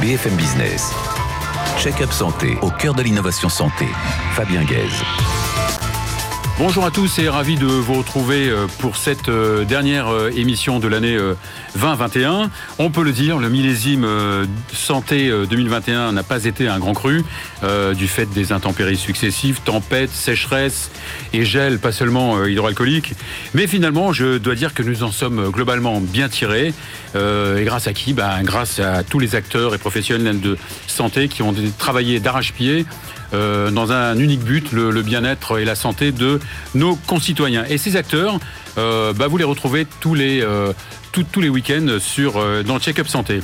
BFM Business. Check-up santé au cœur de l'innovation santé. Fabien Guèze. Bonjour à tous et ravi de vous retrouver euh, pour cette euh, dernière euh, émission de l'année 2021. On peut le dire, le millésime santé 2021 n'a pas été un grand cru du fait des intempéries successives, tempêtes, sécheresses et gel, pas seulement hydroalcoolique. Mais finalement, je dois dire que nous en sommes globalement bien tirés. et grâce à qui? Ben, Grâce à tous les acteurs et professionnels de santé qui ont travaillé d'arrache-pied euh, dans un unique but, le, bien-être et la santé de nos concitoyens. Et ces acteurs, euh, bah, vous les retrouvez tous les, euh, les week-ends dans Check-up Santé.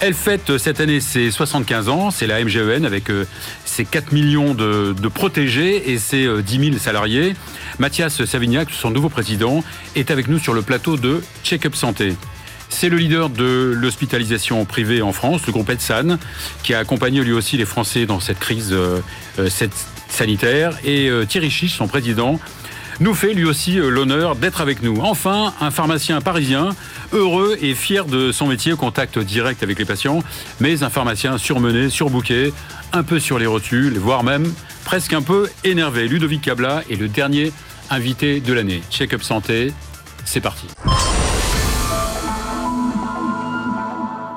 Elle fête cette année ses 75 ans, c'est la MGEN avec ses 4 millions de, de protégés et ses 10 000 salariés. Mathias Savignac, son nouveau président, est avec nous sur le plateau de Check-up Santé. C'est le leader de l'hospitalisation privée en France, le groupe Edsan, qui a accompagné lui aussi les Français dans cette crise euh, euh, sanitaire. Et euh, Thierry Chiche, son président, nous fait lui aussi l'honneur d'être avec nous. Enfin, un pharmacien parisien, heureux et fier de son métier, contact direct avec les patients, mais un pharmacien surmené, surbooké, un peu sur les rotules, voire même presque un peu énervé. Ludovic Cabla est le dernier invité de l'année. Check-up santé, c'est parti.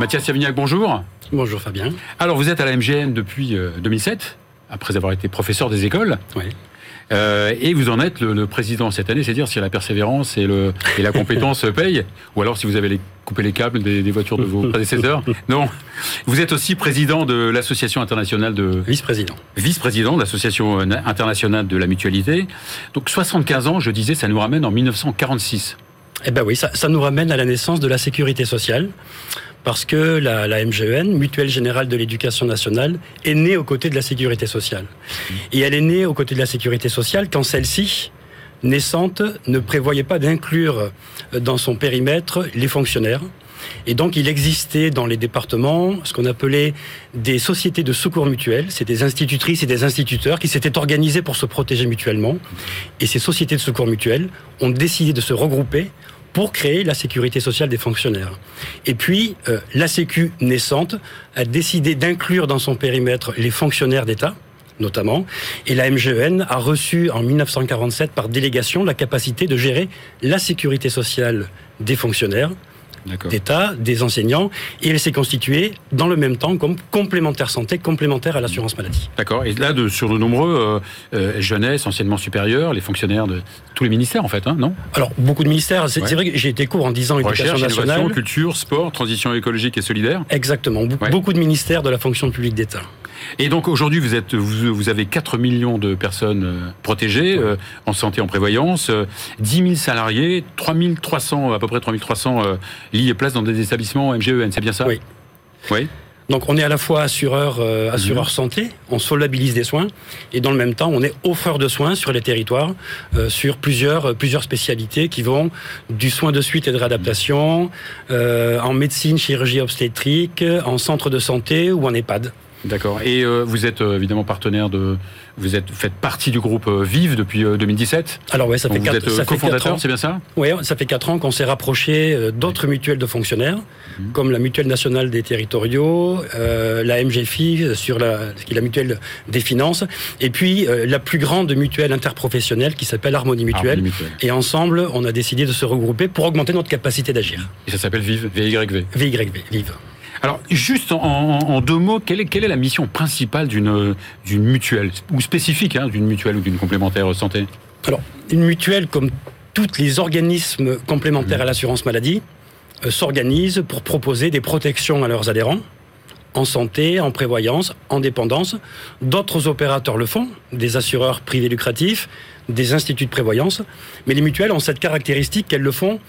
Mathias Savignac, bonjour. Bonjour Fabien. Alors vous êtes à la MGN depuis 2007, euh, après avoir été professeur des écoles. Oui. Euh, et vous en êtes le, président cette année, c'est-à-dire si la persévérance et, le, et la compétence payent, ou alors si vous avez les, coupé les câbles des, voitures de vos prédécesseurs. Non. Vous êtes aussi président de l'Association internationale de... Vice-président. Vice-président de l'Association internationale de la mutualité. Donc 75 ans, je disais, ça nous ramène en 1946. Eh ben oui, ça, ça nous ramène à la naissance de la sécurité sociale parce que la, la MGEN, Mutuelle Générale de l'Éducation Nationale, est née aux côtés de la sécurité sociale. Et elle est née aux côtés de la sécurité sociale quand celle-ci, naissante, ne prévoyait pas d'inclure dans son périmètre les fonctionnaires. Et donc, il existait dans les départements ce qu'on appelait des sociétés de secours mutuels. C'est des institutrices et des instituteurs qui s'étaient organisés pour se protéger mutuellement. Et ces sociétés de secours mutuels ont décidé de se regrouper pour créer la sécurité sociale des fonctionnaires. Et puis, euh, la Sécu naissante a décidé d'inclure dans son périmètre les fonctionnaires d'État, notamment, et la MGEN a reçu en 1947 par délégation la capacité de gérer la sécurité sociale des fonctionnaires, d'État, des enseignants, et elle s'est constituée dans le même temps comme complémentaire santé, complémentaire à l'assurance maladie. D'accord. Et là, de, sur de nombreux euh, euh, jeunesse, enseignement supérieur, les fonctionnaires de tous les ministères, en fait, hein, non? Alors, beaucoup de ministères. C'est vrai que j'ai été court en disant éducation nationale. culture, sport, transition écologique et solidaire. Exactement. Beaucoup de ministères de la fonction publique d'État. Et donc aujourd'hui, vous, êtes, vous, avez 4 millions de personnes euh, protégées euh, en santé, en prévoyance, 10 euh, 000 salariés, 3300, à peu près 3300 lits et places dans des établissements MGEN, c'est bien ça? Oui. Oui. Donc on est à la fois assureur, assureur mhm. santé, on solvabilise des soins, et dans le même temps on est offreur de soins sur les territoires, sur plusieurs, plusieurs spécialités qui vont du soin de suite et de réadaptation, en médecine, chirurgie obstétrique, en centre de santé ou en EHPAD. D'accord. Et euh, vous êtes euh, évidemment partenaire de. Vous êtes faites partie du groupe euh, Vive depuis 2017. Alors ouais, ça fait quatre, vous êtes cofondateur, c'est bien ça? Oui, ça fait quatre ans qu'on s'est rapproché d'autres mutuelles de fonctionnaires, mhm. comme la mutuelle nationale des territoriaux, la MGFI sur la, qui est la mutuelle des finances, et puis la plus grande mutuelle interprofessionnelle qui s'appelle Harmonie mutuelle. Et ensemble, on a décidé de se regrouper pour augmenter notre capacité d'agir. Et ça s'appelle Vive, VYV. VYV, Vive. Alors, juste en, deux mots, quelle est, quelle est, la mission principale d'une mutuelle, ou spécifique hein, d'une mutuelle ou d'une complémentaire santé? Alors, une mutuelle, comme tous les organismes complémentaires à l'assurance maladie, euh, s'organise pour proposer des protections à leurs adhérents en santé, en prévoyance, en dépendance. D'autres opérateurs le font, des assureurs privés lucratifs, des instituts de prévoyance, mais les mutuelles ont cette caractéristique qu'elles le font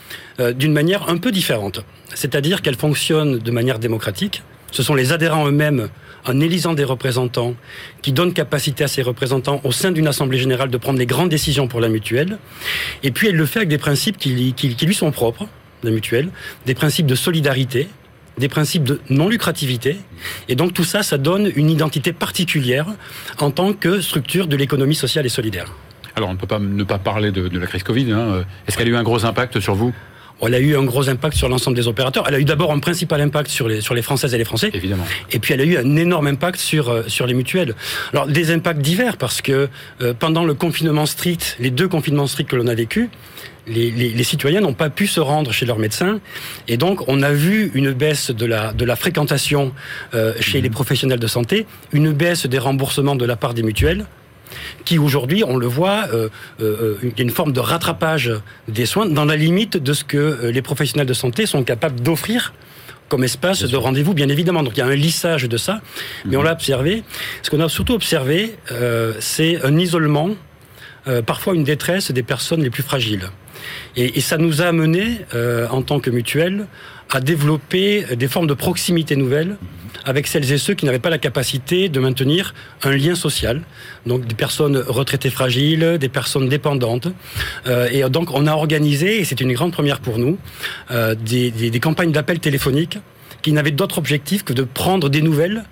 euh, d'une manière un peu différente. C'est-à-dire qu'elles fonctionnent de manière démocratique. Ce sont les adhérents eux-mêmes, en élisant des représentants, qui donnent capacité à ces représentants au sein d'une assemblée générale de prendre les grandes décisions pour la mutuelle. Et puis elle le fait avec des principes qui, qui lui sont propres, la mutuelle, des principes de solidarité, des principes de non-lucrativité. Et donc tout ça, ça donne une identité particulière en tant que structure de l'économie sociale et solidaire. Alors on ne peut pas ne pas parler de, la crise Covid. Hein. Est-ce qu'elle a eu un gros impact sur vous? Elle a eu un gros impact sur l'ensemble des opérateurs. Elle a eu d'abord un principal impact sur les, sur les Françaises et les Français. Évidemment. Et puis elle a eu un énorme impact sur, euh, sur les mutuelles. Alors des impacts divers parce que euh, pendant le confinement strict, les deux confinements stricts que l'on a vécu, les, les, les, citoyens n'ont pas pu se rendre chez leur médecin et donc on a vu une baisse de la, de la fréquentation euh, chez mmh. les professionnels de santé, une baisse des remboursements de la part des mutuelles qui aujourd'hui, on le voit, euh, euh, il y a une forme de rattrapage des soins dans la limite de ce que euh, les professionnels de santé sont capables d'offrir comme espace de rendez-vous, bien évidemment. Donc il y a un lissage de ça, mais on l'a observé. Ce qu'on a surtout observé, euh, c'est un isolement, euh, parfois une détresse des personnes les plus fragiles. Et, et ça nous a amené, en tant que mutuelle, à développer des formes de proximité nouvelles avec celles et ceux qui n'avaient pas la capacité de maintenir un lien social. Donc des personnes retraitées fragiles, des personnes dépendantes. Euh, et donc on a organisé, et c'est une grande première pour nous, euh, des, campagnes d'appel téléphoniques qui n'avaient d'autre objectif que de prendre des nouvelles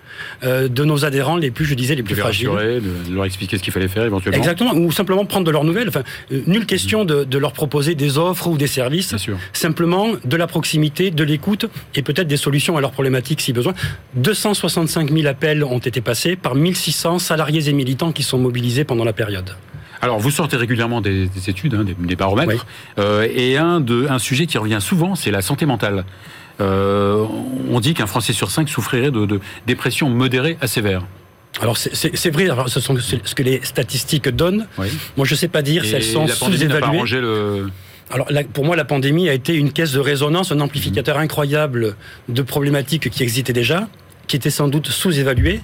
euh, de nos adhérents les plus, je disais, les plus de fragiles. Rassurer, de leur expliquer ce qu'il fallait faire éventuellement. Exactement, ou simplement prendre de leurs nouvelles. Enfin, euh, nulle question de, de, leur proposer des offres ou des services. Simplement de la proximité, de l'écoute et peut-être des solutions à leurs problématiques si besoin. 265 000 appels ont été passés par 1600 salariés et militants qui sont mobilisés pendant la période. Alors, vous sortez régulièrement des, des études, hein, des, des, baromètres, oui. euh, et un, de, un sujet qui revient souvent, c'est la santé mentale. Euh, on dit qu'un Français sur cinq souffrirait de, de dépression modérée à sévère. Alors c'est vrai, alors ce sont ce que les statistiques donnent. Oui. Moi je sais pas dire si elles sont sous-évaluées. Le... Alors la, pour moi la pandémie a été une caisse de résonance, un amplificateur mmh. incroyable de problématiques qui existaient déjà, qui étaient sans doute sous-évaluées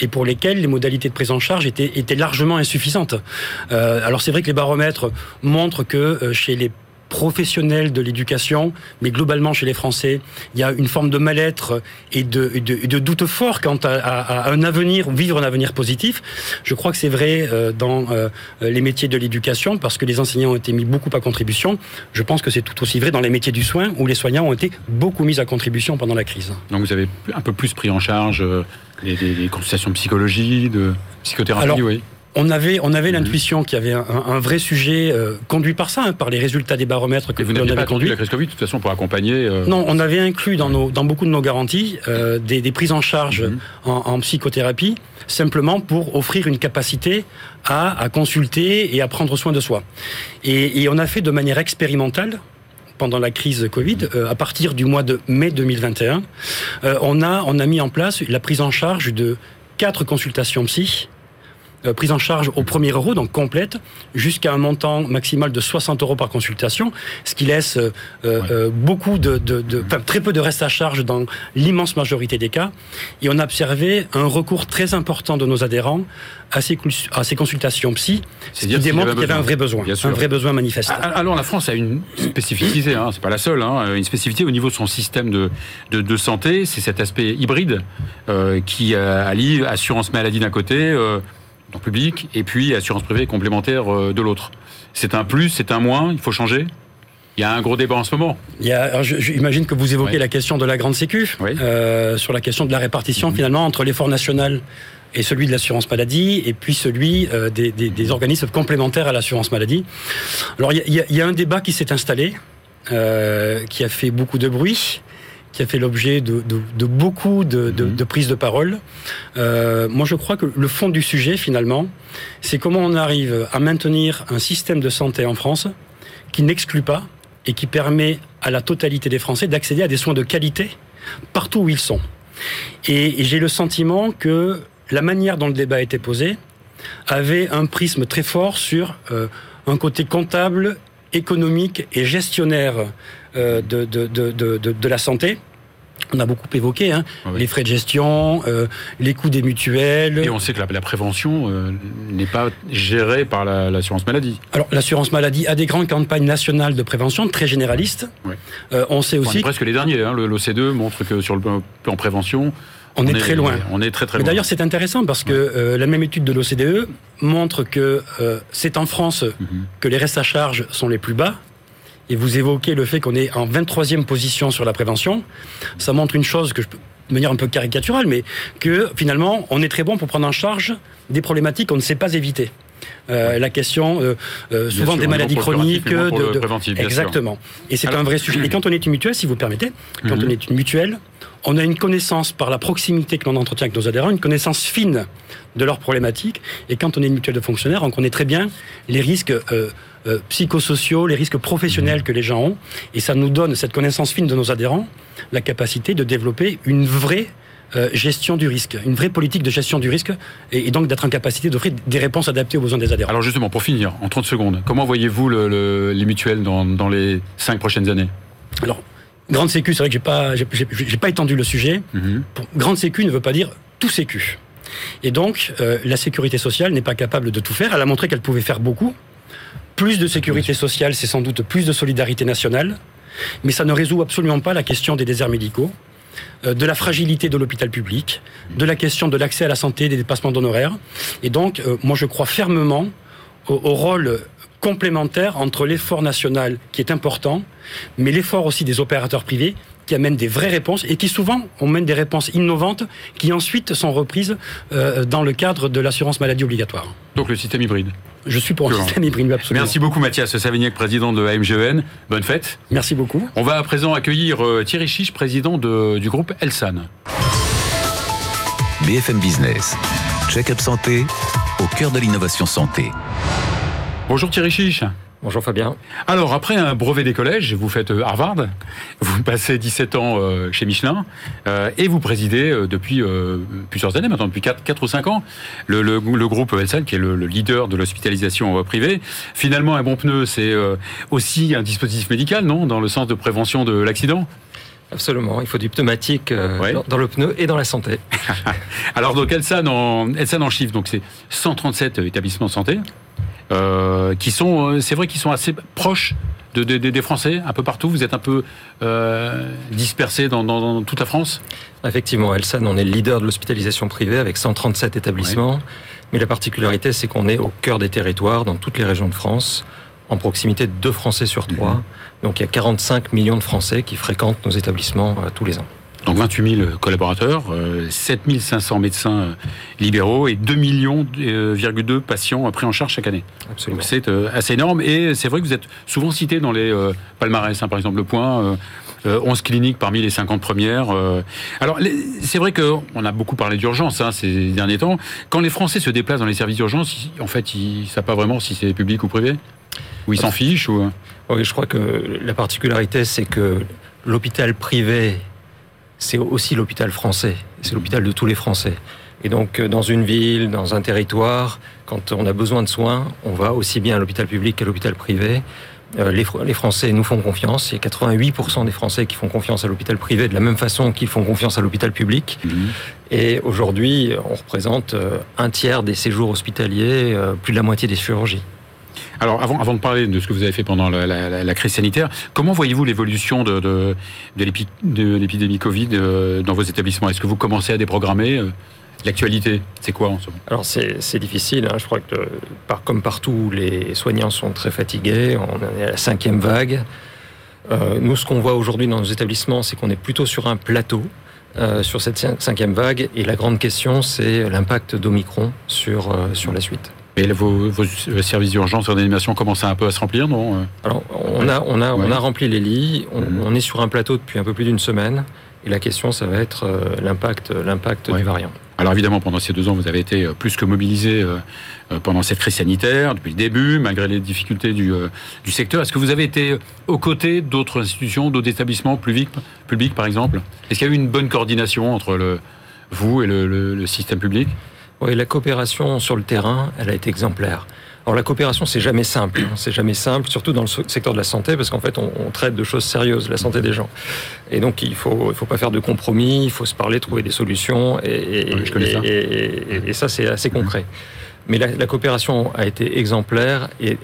et pour lesquelles les modalités de prise en charge étaient, étaient largement insuffisantes. Euh, alors c'est vrai que les baromètres montrent que euh, chez les professionnels de l'éducation, mais globalement chez les Français, il y a une forme de mal-être et de, et, de, et de, doute fort quant à, à, à, un avenir, vivre un avenir positif. Je crois que c'est vrai euh, dans euh, les métiers de l'éducation, parce que les enseignants ont été mis beaucoup à contribution. Je pense que c'est tout aussi vrai dans les métiers du soin, où les soignants ont été beaucoup mis à contribution pendant la crise. Donc vous avez un peu plus pris en charge euh, les, les, les consultations de psychologie, de psychothérapie, Alors, oui on avait, on avait mmh. l'intuition qu'il y avait un, un, vrai sujet euh, conduit par ça, hein, par les résultats des baromètres que vous n'avez pas conduit la crise Covid de toute façon pour accompagner. Euh... Non, on avait inclus dans, nos, dans beaucoup de nos garanties euh, des, des, prises en charge mmh. en, en, psychothérapie, simplement pour offrir une capacité à, à, consulter et à prendre soin de soi. Et, et on a fait de manière expérimentale pendant la crise Covid, euh, à partir du mois de mai 2021, euh, on, a, on a mis en place la prise en charge de quatre consultations psy prise en charge au premier euro, donc complète, jusqu'à un montant maximal de 60 euros par consultation, ce qui laisse euh, ouais. euh, beaucoup de, de, de enfin, très peu de reste à charge dans l'immense majorité des cas. Et on a observé un recours très important de nos adhérents à ces, à ces consultations psy, ce qui démontre qu'il y avait un vrai besoin, un vrai besoin manifeste. Alors la France a une spécificité, hein, c'est pas la seule, hein, une spécificité au niveau de son système de, de, de santé, c'est cet aspect hybride euh, qui euh, allie assurance maladie d'un côté, euh, public, et puis assurance privée complémentaire euh, de l'autre. C'est un plus, c'est un moins, il faut changer? Il y a un gros débat en ce moment. Il y a, j'imagine que vous évoquez oui. la question de la grande sécu, oui. euh, sur la question de la répartition mmh. finalement entre l'effort national et celui de l'assurance maladie, et puis celui euh, des, des, des, organismes complémentaires à l'assurance maladie. Alors il y, a, il y, a, un débat qui s'est installé, euh, qui a fait beaucoup de bruit, qui a fait l'objet de, de, de, beaucoup de, mmh. de, prises de parole. Euh, moi, je crois que le fond du sujet, finalement, c'est comment on arrive à maintenir un système de santé en France qui n'exclut pas et qui permet à la totalité des Français d'accéder à des soins de qualité partout où ils sont. Et, et j'ai le sentiment que la manière dont le débat a été posé avait un prisme très fort sur euh, un côté comptable, économique et gestionnaire de, de, de, de, la santé. On a beaucoup évoqué hein, ah oui. les frais de gestion, euh, les coûts des mutuelles. Et on sait que la, la prévention euh, n'est pas gérée par l'assurance la, maladie. Alors l'assurance maladie a des grandes campagnes nationales de prévention très généralistes. Oui. Euh, on sait aussi. On presque les derniers. Hein, l'OCDE montre que sur le plan prévention, on, on est, très loin. On est très très loin. D'ailleurs, c'est intéressant parce que euh, la même étude de l'OCDE montre que euh, c'est en France mm -hmm. que les restes à charge sont les plus bas. Et vous évoquez le fait qu'on est en 23e position sur la prévention. Ça montre une chose que je peux de manière un peu caricaturale, mais que finalement, on est très bon pour prendre en charge des problématiques qu'on ne sait pas éviter. la question souvent des maladies chroniques. De, exactement. Et c'est un vrai sujet. Et quand on est une mutuelle, si vous permettez, quand mhm. on est une mutuelle, on a une connaissance par la proximité que l'on entretient avec nos adhérents, une connaissance fine de leurs problématiques. Et quand on est une mutuelle de fonctionnaires, on connaît très bien les risques euh, psychosociaux, les risques professionnels que les gens ont. Et ça nous donne, cette connaissance fine de nos adhérents, la capacité de développer une vraie euh, gestion du risque, une vraie politique de gestion du risque, et, donc d'être en capacité d'offrir des réponses adaptées aux besoins des adhérents. Alors justement, pour finir, en 30 secondes, comment voyez-vous les mutuelles dans, dans les 5 prochaines années? Alors, Grande Sécu, c'est vrai que j'ai pas, j'ai, pas étendu le sujet. Mhm. grande Sécu ne veut pas dire tout Sécu. Et donc, euh, la sécurité sociale n'est pas capable de tout faire. Elle a montré qu'elle pouvait faire beaucoup. Plus de sécurité sociale, c'est sans doute plus de solidarité nationale. Mais ça ne résout absolument pas la question des déserts médicaux, euh, de la fragilité de l'hôpital public, de la question de l'accès à la santé, des dépassements d'honoraires. Et donc, euh, moi, je crois fermement au, rôle complémentaire entre l'effort national qui est important, mais l'effort aussi des opérateurs privés qui amènent des vraies réponses et qui souvent mène des réponses innovantes qui ensuite sont reprises euh, dans le cadre de l'assurance maladie obligatoire. Donc le système hybride je suis pour un système hybride, absolument. Merci beaucoup Mathias Savignac, président de AMGEN. Bonne fête. Merci beaucoup. On va à présent accueillir euh, Thierry Chiche, président du groupe Elsan. BFM Business. Check-up santé au cœur de l'innovation santé. Bonjour Thierry Chiche. Bonjour Fabien. Alors, après un brevet des collèges, vous faites euh, Harvard, vous passez 17 ans euh, chez Michelin, euh, et vous présidez depuis plusieurs années, maintenant depuis 4, 4 ou 5 ans, le, groupe ELSAL, qui est le, leader de l'hospitalisation privée. Finalement, un bon pneu, c'est aussi un dispositif médical, non Dans le sens de prévention de l'accident? Absolument, il faut du pneumatique dans, le pneu et dans la santé. Alors donc Elsan en, Elsan en chiffre, donc c'est 137 établissements de santé. Euh, qui sont, euh, c'est vrai qu'ils sont assez proches de, des Français, un peu partout. Vous êtes un peu euh, dispersés dans, toute la France Effectivement, Elsan, on est le leader de l'hospitalisation privée avec 137 établissements. Mais la particularité, c'est qu'on est au cœur des territoires, dans toutes les régions de France, en proximité de deux Français sur trois. Mhm. Donc il y a 45 millions de Français qui fréquentent nos établissements tous les ans. Donc 28 000 collaborateurs, 7 euh, 500 médecins euh, libéraux et 2 millions, euh, patients pris en charge chaque année. Absolument. C'est assez énorme et c'est vrai que vous êtes souvent cité dans les palmarès, hein, par exemple Le Point. 11 cliniques parmi les 50 premières. Alors, c'est vrai qu'on a beaucoup parlé d'urgence hein, ces derniers temps. Quand les Français se déplacent dans les services d'urgence, en fait, ils ne savent pas vraiment si c'est public ou privé Ou ils s'en fichent ou... Oui, je crois que la particularité, c'est que l'hôpital privé c'est aussi l'hôpital français. C'est l'hôpital de tous les Français. Et donc, euh, dans une ville, dans un territoire, quand on a besoin de soins, on va aussi bien à l'hôpital public qu'à l'hôpital privé. Euh, les, Français nous font confiance. Il y a 88% des Français qui font confiance à l'hôpital privé de la même façon qu'ils font confiance à l'hôpital public. Mmh. Et aujourd'hui, on représente euh, un tiers des séjours hospitaliers, plus de la moitié des chirurgies. Alors, avant, de parler de ce que vous avez fait pendant la, crise sanitaire, comment voyez-vous l'évolution de, l'épidémie Covid euh, dans vos établissements? Est-ce que vous commencez à déprogrammer euh, L'actualité, c'est quoi en ce moment? Alors c'est difficile, hein. je crois que par, comme partout, les soignants sont très fatigués, on est à la cinquième vague. Euh, nous, ce qu'on voit aujourd'hui dans nos établissements, c'est qu'on est plutôt sur un plateau, sur cette cinquième vague, et la grande question, c'est l'impact d'Omicron sur la suite. Et vos, vos services d'urgence en animation commencent un peu à se remplir, non Alors, on a, on, a, on a rempli les lits, mhm. on, est sur un plateau depuis un peu plus d'une semaine, et la question, ça va être euh, l'impact, l'impact du variant. Alors évidemment, pendant ces deux ans, vous avez été euh, plus que mobilisé euh, pendant cette crise sanitaire, depuis le début, malgré les difficultés du, du secteur. Est-ce que vous avez été aux côtés d'autres institutions, d'autres établissements publics, publics par exemple? Est-ce qu'il y a eu une bonne coordination entre le, vous et le, le système public? Oui, la coopération sur le terrain, elle a été exemplaire. Alors la coopération, c'est jamais simple. Hein. C'est jamais simple, surtout dans le secteur de la santé, parce qu'en fait, on, traite de choses sérieuses, la santé des gens. Et donc, il faut, il faut pas faire de compromis, il faut se parler, trouver des solutions. Et, et, ça. c'est assez concret. Mais la, coopération a été exemplaire et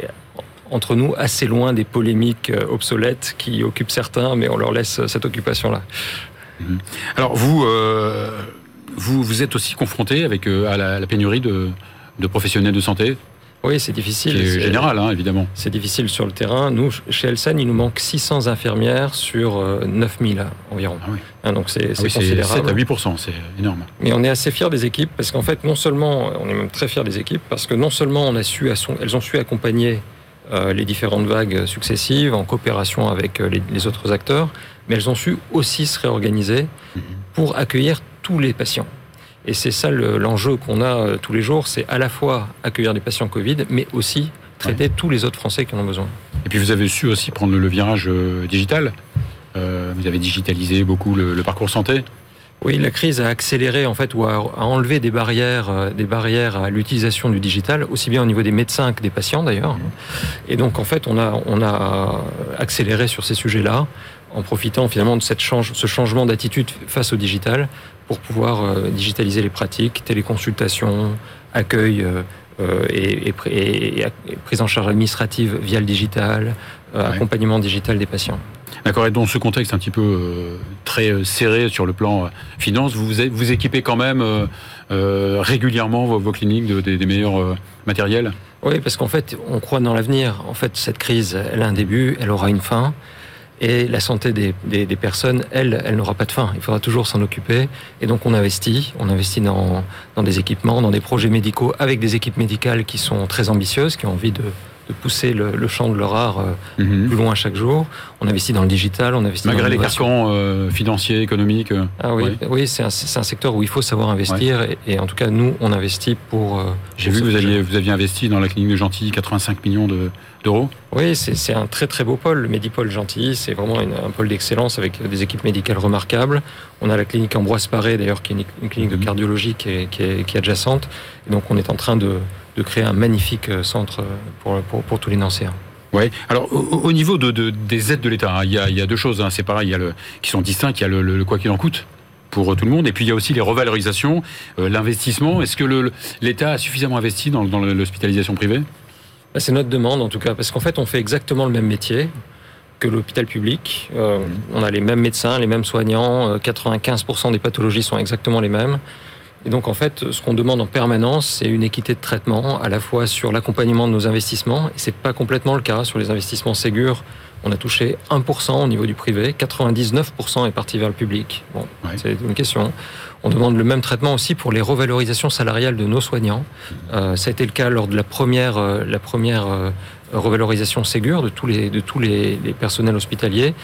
entre nous assez loin des polémiques euh, obsolètes qui occupent certains, mais on leur laisse cette occupation-là. Mhm. Alors vous. Euh, vous, vous êtes aussi confronté avec, euh, à la, pénurie de, professionnels de santé Oui, c'est difficile. C'est général, hein, évidemment. C'est difficile sur le terrain. Nous, chez Elsen, il nous manque 600 infirmières sur 9000 euh, environ. Ah oui. Hein, donc c'est ah oui, considérable. 7 à 8 c'est énorme. Mais on est assez fiers des équipes parce qu'en fait, non seulement, on est même très fiers des équipes parce que non seulement on a su, elles ont su accompagner euh, les différentes vagues successives en coopération avec les, autres acteurs, mais elles ont su aussi se réorganiser mhm. pour accueillir tous les patients. Et c'est ça l'enjeu qu'on a euh, tous les jours, c'est à la fois accueillir des patients Covid, mais aussi traiter tous les autres Français qui en ont besoin. Et puis vous avez su aussi prendre le, virage euh, digital. Euh, vous avez digitalisé beaucoup le, parcours santé. Oui, la crise a accéléré en fait ou a, enlevé des barrières, des barrières à l'utilisation du digital, aussi bien au niveau des médecins que des patients d'ailleurs. Et donc en fait, on a, on a accéléré sur ces sujets-là en profitant finalement de cette change, ce changement d'attitude face au digital pour pouvoir euh, digitaliser les pratiques, téléconsultation, accueil euh, euh, et, prise en charge administrative via le digital, accompagnement digital des patients. D'accord, et dans ce contexte un petit peu très serré sur le plan finance, vous vous équipez quand même régulièrement vos, cliniques de, des meilleurs matériels? Oui, parce qu'en fait, on croit dans l'avenir. En fait, cette crise, elle a un début, elle aura une fin. Et la santé des, des, personnes, elle, elle n'aura pas de fin. Il faudra toujours s'en occuper. Et donc on investit. On investit dans, dans des équipements, dans des projets médicaux, avec des équipes médicales qui sont très ambitieuses, qui ont envie de, de pousser le, le, champ de leur art euh, mhm. plus loin chaque jour. On investit dans le digital, on investit Malgré les carcans euh, financiers, économiques. Euh, ah oui, oui c'est un, un, secteur où il faut savoir investir. Et, en tout cas, nous, on investit pour. J'ai vu que vous aviez, vous aviez investi dans la clinique de Gentilly 85 millions de, oui, c'est un très très beau pôle, le Médipôle Gentilly. C'est vraiment un pôle d'excellence avec des équipes médicales remarquables. On a la clinique Ambroise Paré, d'ailleurs, qui est une, clinique de mhm. cardiologie qui est, adjacente. Et donc, on est en train de, créer un magnifique euh, centre pour, pour, tous les Nancéens. Oui. Alors au, niveau de, des aides de l'État, hein, il, y a deux choses. Hein, c'est pareil, il y a le, qui sont distinctes. Il y a le, quoi qu'il en coûte pour tout le monde, et puis il y a aussi les revalorisations, euh, l'investissement. Est-ce que l'État a suffisamment investi dans l'hospitalisation privée? Bah, c'est notre demande en tout cas, parce qu'en fait on fait exactement le même métier que l'hôpital public. Euh, on a les mêmes médecins, les mêmes soignants, 95% euh, des pathologies sont exactement les mêmes. Et donc en fait, ce qu'on demande en permanence, c'est une équité de traitement, à la fois sur l'accompagnement de nos investissements, et c'est pas complètement le cas sur les investissements Ségur. On a touché 1% au niveau du privé, 99% est parti vers le public. Bon, c'est une question. On demande le même traitement aussi pour les revalorisations salariales de nos soignants. Euh, ça a été le cas lors de la première, euh, la première euh, revalorisation Ségur de tous les, de tous les, personnels hospitaliers.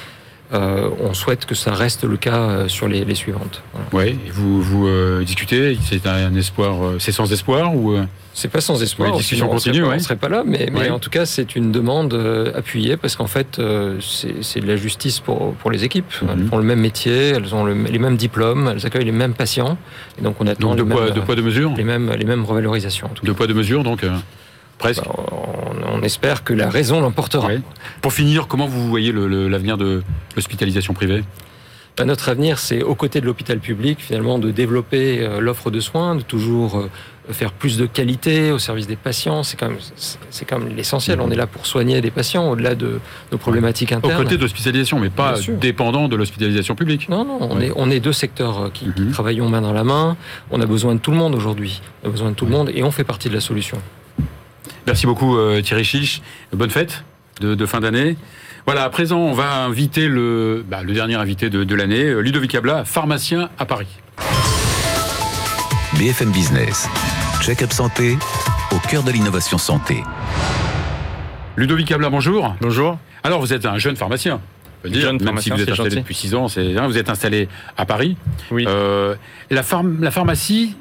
On souhaite que ça reste le cas sur les, suivantes. Oui, vous, vous discutez, c'est un espoir, c'est sans espoir ou c'est pas sans espoir. Oui, discussion continue, on ne serait pas là, mais, mais en tout cas, c'est une demande euh, appuyée parce qu'en fait, euh, c'est de la justice pour, pour les équipes. Mhm. Elles font le même métier, elles ont les mêmes diplômes, elles accueillent les mêmes patients. Et donc, on attend donc de, poids, de poids de mesure? les mêmes, les mêmes revalorisations. De poids de mesure, donc euh, presque. Bah, on, espère que la raison l'emportera. Pour finir, comment vous voyez l'avenir de l'hospitalisation privée? Bah, notre avenir, c'est aux côtés de l'hôpital public, finalement, de développer l'offre de soins, de toujours faire plus de qualité au service des patients. C'est quand même, c'est quand même l'essentiel. On est là pour soigner des patients au-delà de nos problématiques internes. Au côté de l'hospitalisation, mais pas dépendant de l'hospitalisation publique. Non, non, on, est, on est deux secteurs euh, qui, mhm. travaillons main dans la main. On a besoin de tout le monde aujourd'hui. On a besoin de tout le monde et on fait partie de la solution. Merci beaucoup euh, Thierry Chiche. Bonne fête de, fin d'année. Voilà, à présent, on va inviter le, bah, le dernier invité de, de l'année, euh, Ludovic Abla, pharmacien à Paris. BFM Business. Check-up santé au cœur de l'innovation santé. Ludovic Abla, bonjour. Bonjour. Alors, vous êtes un jeune pharmacien. Dire, jeune même si vous êtes installé depuis 6 ans, vous êtes installé à Paris. Oui. Euh, la, la pharmacie,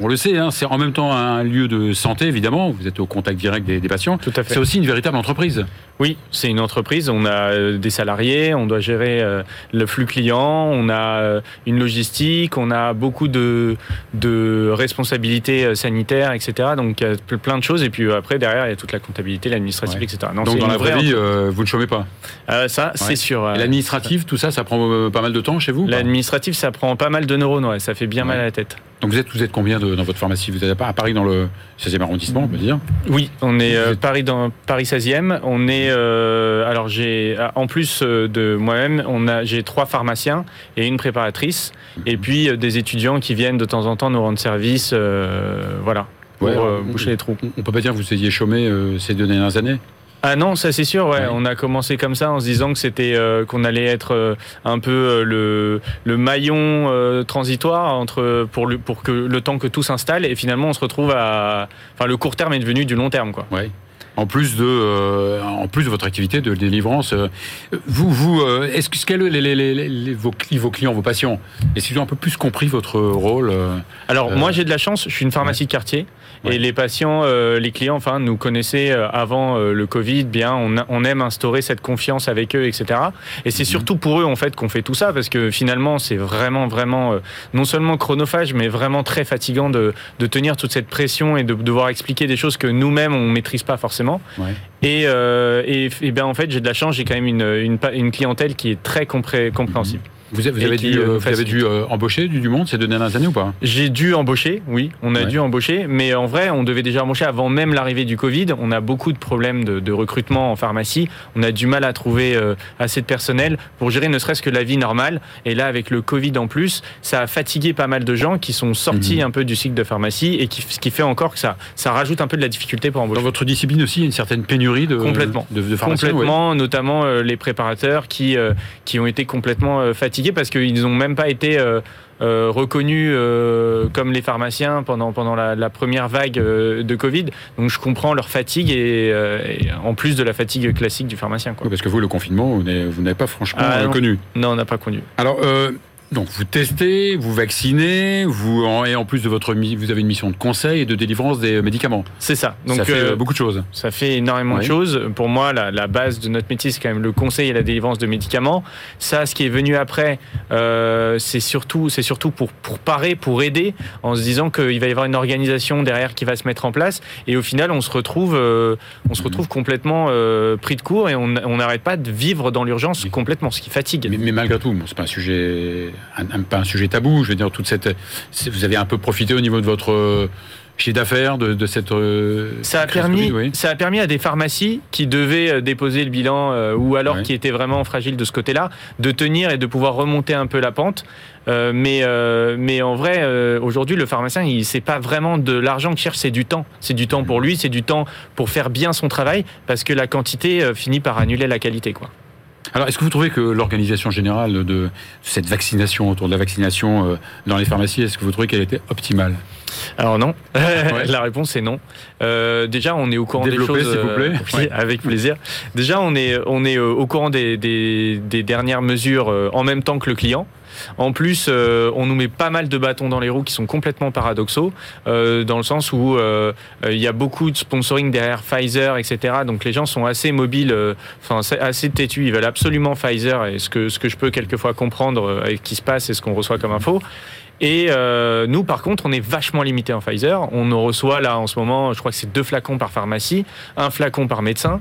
on le sait, hein, c'est en même temps un lieu de santé, évidemment. Vous êtes au contact direct des, patients. Tout à fait. C'est aussi une véritable entreprise. Oui, c'est une entreprise. On a euh, des salariés, on doit gérer euh, le flux client, on a euh, une logistique, on a beaucoup de, de responsabilités sanitaires, etc. Donc il y a plein de choses. Et puis après, derrière, il y a toute la comptabilité, l'administratif, etc. Donc dans la vraie vie, vous ne chômez pas Ça, c'est sûr. L'administratif, tout ça, ça prend pas mal de temps chez vous L'administratif, ça prend pas mal de neurones, ça fait bien mal à la tête. Donc vous êtes, vous êtes combien dans votre pharmacie? Vous êtes à Paris dans le 16e arrondissement, on peut dire? Oui, on est euh, Paris dans Paris 16e. On est euh, alors j'ai en plus euh, de moi-même, on a j'ai trois pharmaciens et une préparatrice et puis des étudiants qui viennent de temps en temps nous rendre service. voilà. pour Ouais, on- boucher les trous. On peut pas dire que vous ayez chômé ces deux dernières années? Ah non, ça c'est sûr. Ouais. Ouais. On a commencé comme ça en se disant que c'était euh, qu'on allait être euh, un peu euh, le, le maillon euh, transitoire entre pour le, pour que le temps que tout s'installe et finalement on se retrouve à enfin le court terme est devenu du long terme quoi. Ouais. En plus de, euh, en plus de votre activité de délivrance, euh, vous, vous, euh, est-ce que, est-ce que les, les- les- les- vos, cli- vos clients, vos patients, est-ce qu'ils ont un peu plus compris votre rôle Alors moi j'ai de la chance, je suis une pharmacie de quartier Ouais. et les patients, les clients, enfin nous connaissaient avant le Covid bien. On, a- on aime instaurer cette confiance avec eux, etc. Et c'est Mhm. surtout pour eux en fait qu'on fait tout ça parce que finalement c'est vraiment vraiment non seulement chronophage mais vraiment très fatigant de, de tenir toute cette pression et de devoir expliquer des choses que nous-mêmes on maîtrise pas forcément. Ouais. Et, euh, et, et ben en fait j'ai de la chance, j'ai quand même une, une, pa- une clientèle qui est très compré- compréhensible. Vous, avez- vous dû, euh, euh, nous vous avez facilite. dû euh, embaucher du, du monde ces deux dernières années ou pas? J'ai dû embaucher, oui, on a Ouais. dû embaucher, mais en vrai, on devait déjà embaucher avant même l'arrivée du Covid. On a beaucoup de problèmes de, de recrutement en pharmacie. On a du mal à trouver assez de personnel pour gérer ne serait-ce que la vie normale. Et là, avec le Covid en plus, ça a fatigué pas mal de gens qui sont sortis Mhm. un peu du cycle de pharmacie et qui, ce qui fait encore que ça, ça rajoute un peu de la difficulté pour Dans embaucher. votre discipline aussi, il y a une certaine pénurie de, Complètement. de, de ouais. Complètement, notamment les préparateurs qui, qui ont été complètement euh, parce qu'ils n'ont même pas été euh, euh, reconnus euh, comme les pharmaciens pendant, pendant la, la première vague euh, de Covid. Donc je comprends leur fatigue et, et en plus de la fatigue classique du pharmacien. Quoi. Oui, parce que vous, le confinement, vous n'avez pas franchement Ah, connu. Non, on n'a pas connu. Alors, donc vous testez, vous vaccinez, vous et en plus de votre, vous avez une mission de conseil et de délivrance des médicaments. C'est ça. Donc ça fait euh, euh, beaucoup de choses. Ça fait énormément de choses. Pour moi, la, la base de notre métier, c'est quand même le conseil et la délivrance de médicaments. Ça, ce qui est venu après, euh, c'est surtout, c'est surtout pour, pour parer, pour aider, en se disant qu'il va y avoir une organisation derrière qui va se mettre en place. Et au final, on se retrouve, euh, on se retrouve complètement pris de court et on n'arrête pas de vivre dans l'urgence Oui. complètement, ce qui fatigue. Mais, mais malgré tout, c'est pas un sujet, un, pas un sujet tabou. Je veux dire, toute cette, vous avez un peu profité au niveau de votre euh, chiffre d'affaires de, de cette. euh, Ça a permis, oui. ça a permis à des pharmacies qui devaient euh, déposer le bilan euh, ou alors Ouais. qui étaient vraiment fragiles de ce côté-là, de tenir et de pouvoir remonter un peu la pente. Euh, mais, euh, mais en vrai, euh, aujourd'hui, le pharmacien, il c'est pas vraiment de l'argent qu'il cherche, c'est du temps. C'est du temps pour lui, c'est du temps pour faire bien son travail, parce que la quantité finit par annuler la qualité, quoi. Alors, est-ce que vous trouvez que l'organisation générale de cette vaccination, autour de la vaccination euh, dans les pharmacies, est-ce que vous trouvez qu'elle était optimale? Alors non, la réponse est non. Euh, déjà, on est au courant Développez, des choses. s'il vous plaît. euh, avec plaisir. Déjà, on est on est au courant des, des, des dernières mesures en même temps que le client. En plus, euh, on nous met pas mal de bâtons dans les roues qui sont complètement paradoxaux, euh, dans le sens où euh, il y a beaucoup de sponsoring derrière Pfizer, etc. Donc les gens sont assez mobiles, assez têtus. Ils veulent absolument Pfizer et ce que je peux quelquefois comprendre avec ce qui se passe et ce qu'on reçoit comme info. Et euh, nous, par contre, on est vachement limité en Pfizer. On en reçoit là en ce moment, je crois que c'est deux flacons par pharmacie, un flacon par médecin.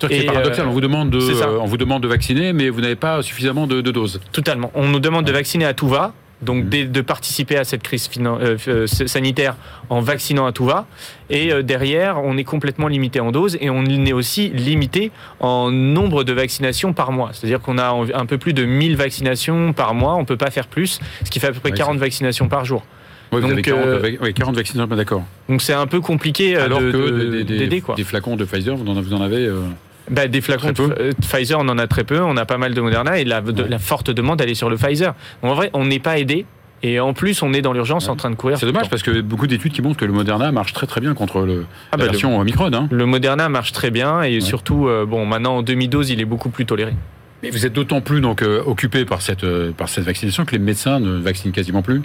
C'est paradoxal. euh, on vous demande de, euh, on vous demande de vacciner, mais vous n'avez pas suffisamment de, de doses. Totalement. On nous demande de vacciner à tout va. Donc Mhm. de, participer à cette crise euh, euh, sanitaire en vaccinant à tout va. Et euh, derrière, on est complètement limité en doses et on est aussi limité en nombre de vaccinations par mois. C'est-à-dire qu'on a un peu plus de 1000 vaccinations par mois, on peut pas faire plus, ce qui fait à peu près Ouais, 40 vaccinations par jour. Oui, vous Donc, avez 40, euh, vac- oui, 40 vaccinations, d'accord. Donc c'est un peu compliqué Alors de- que de- des, des- d'aider quoi. des flacons de Pfizer, vous en, vous en avez. Bah, des flacons de euh, Pfizer, on en a très peu. On a pas mal de Moderna et la, de- Ouais. la forte demande, elle est sur le Pfizer. En vrai, on n'est pas aidé. Et en plus, on est dans l'urgence Ouais. en train de courir. C'est dommage parce que beaucoup d'études qui montrent que le Moderna marche très très bien contre le, Ah la bah, le- version Omicron. Hein. Le Moderna marche très bien et surtout, euh, bon, maintenant en demi-dose, il est beaucoup plus toléré. Mais vous êtes d'autant plus donc euh, occupé par cette euh, par cette vaccination que les médecins ne vaccinent quasiment plus?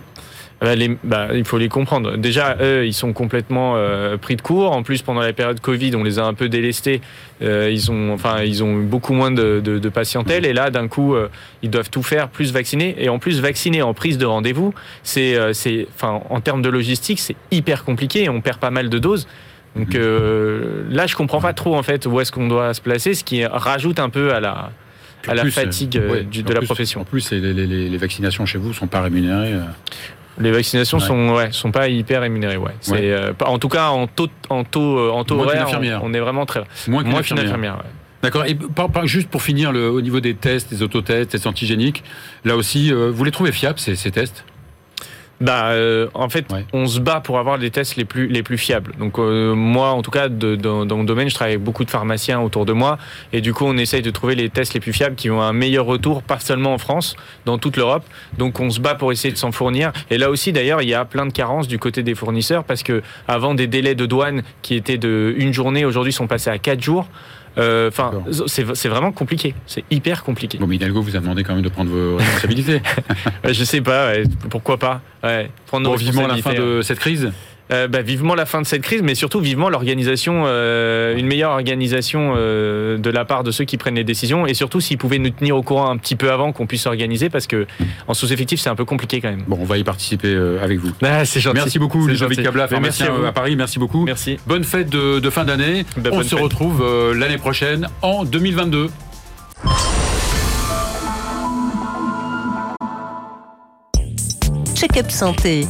Bah, les- bah, il faut les comprendre. Déjà, eux, ils sont complètement euh, pris de court. En plus, pendant la période Covid, on les a un peu délestés. Euh, ils ont, enfin, ils ont beaucoup moins de, de, de patientèle. Et là, d'un coup, euh, ils doivent tout faire, plus vacciner. Et en plus, vacciner en prise de rendez-vous, c'est, c'est, enfin, en termes de logistique, c'est hyper compliqué. et On perd pas mal de doses. Donc là, je comprends pas trop en fait où est-ce qu'on doit se placer, ce qui rajoute un peu à la, à la plus, fatigue ouais, de la plus- profession. En plus, les, les- vaccinations chez vous sont pas rémunérées. Les vaccinations Ouais. sont ouais, sont pas hyper rémunérées ouais. C'est Ouais. euh, en tout cas en taux en taux euh, en taux Moins horaire, on, on est vraiment très Moins qu'une moins qu'une infirmière. D'accord. Et par- par- juste pour finir, le, au niveau des tests, des autotests, tests antigéniques, là aussi, euh, vous les trouvez fiables ces, ces tests? Bah, euh, en fait, Ouais. on se bat pour avoir les tests les plus, les plus fiables. Donc, euh, moi, en tout cas, de- dans, dans mon domaine, je travaille avec beaucoup de pharmaciens autour de moi. Et du coup, on essaye de trouver les tests les plus fiables qui ont un meilleur retour, pas seulement en France, dans toute l'Europe. Donc, on se bat pour essayer de s'en fournir. Et là aussi, d'ailleurs, il y a plein de carences du côté des fournisseurs parce que avant des délais de douane qui étaient de une journée, aujourd'hui sont passés à quatre jours. Euh, Enfin, c'est vraiment compliqué. C'est hyper compliqué. Bon, mais Hidalgo vous a demandé quand même de prendre vos responsabilités. Je sais pas, ouais, pourquoi pas. Ouais, prendre nos Bon, vivement la fin de cette crise. Euh, bah, vivement la fin de cette crise, mais surtout vivement l'organisation, euh, une meilleure organisation euh, de la part de ceux qui prennent les décisions, et surtout s'ils pouvaient nous tenir au courant un petit peu avant qu'on puisse s'organiser, parce que en sous-effectif c'est un peu compliqué quand même. Bon, on va y participer euh, avec vous. Ah, c'est gentil. Merci beaucoup, Ludovic. Cabla, merci à vous. à Paris. Merci beaucoup. Merci. Bonne fête de, de fin d'année. Bah, on se fête. retrouve euh, l'année prochaine en 2022. Check-up santé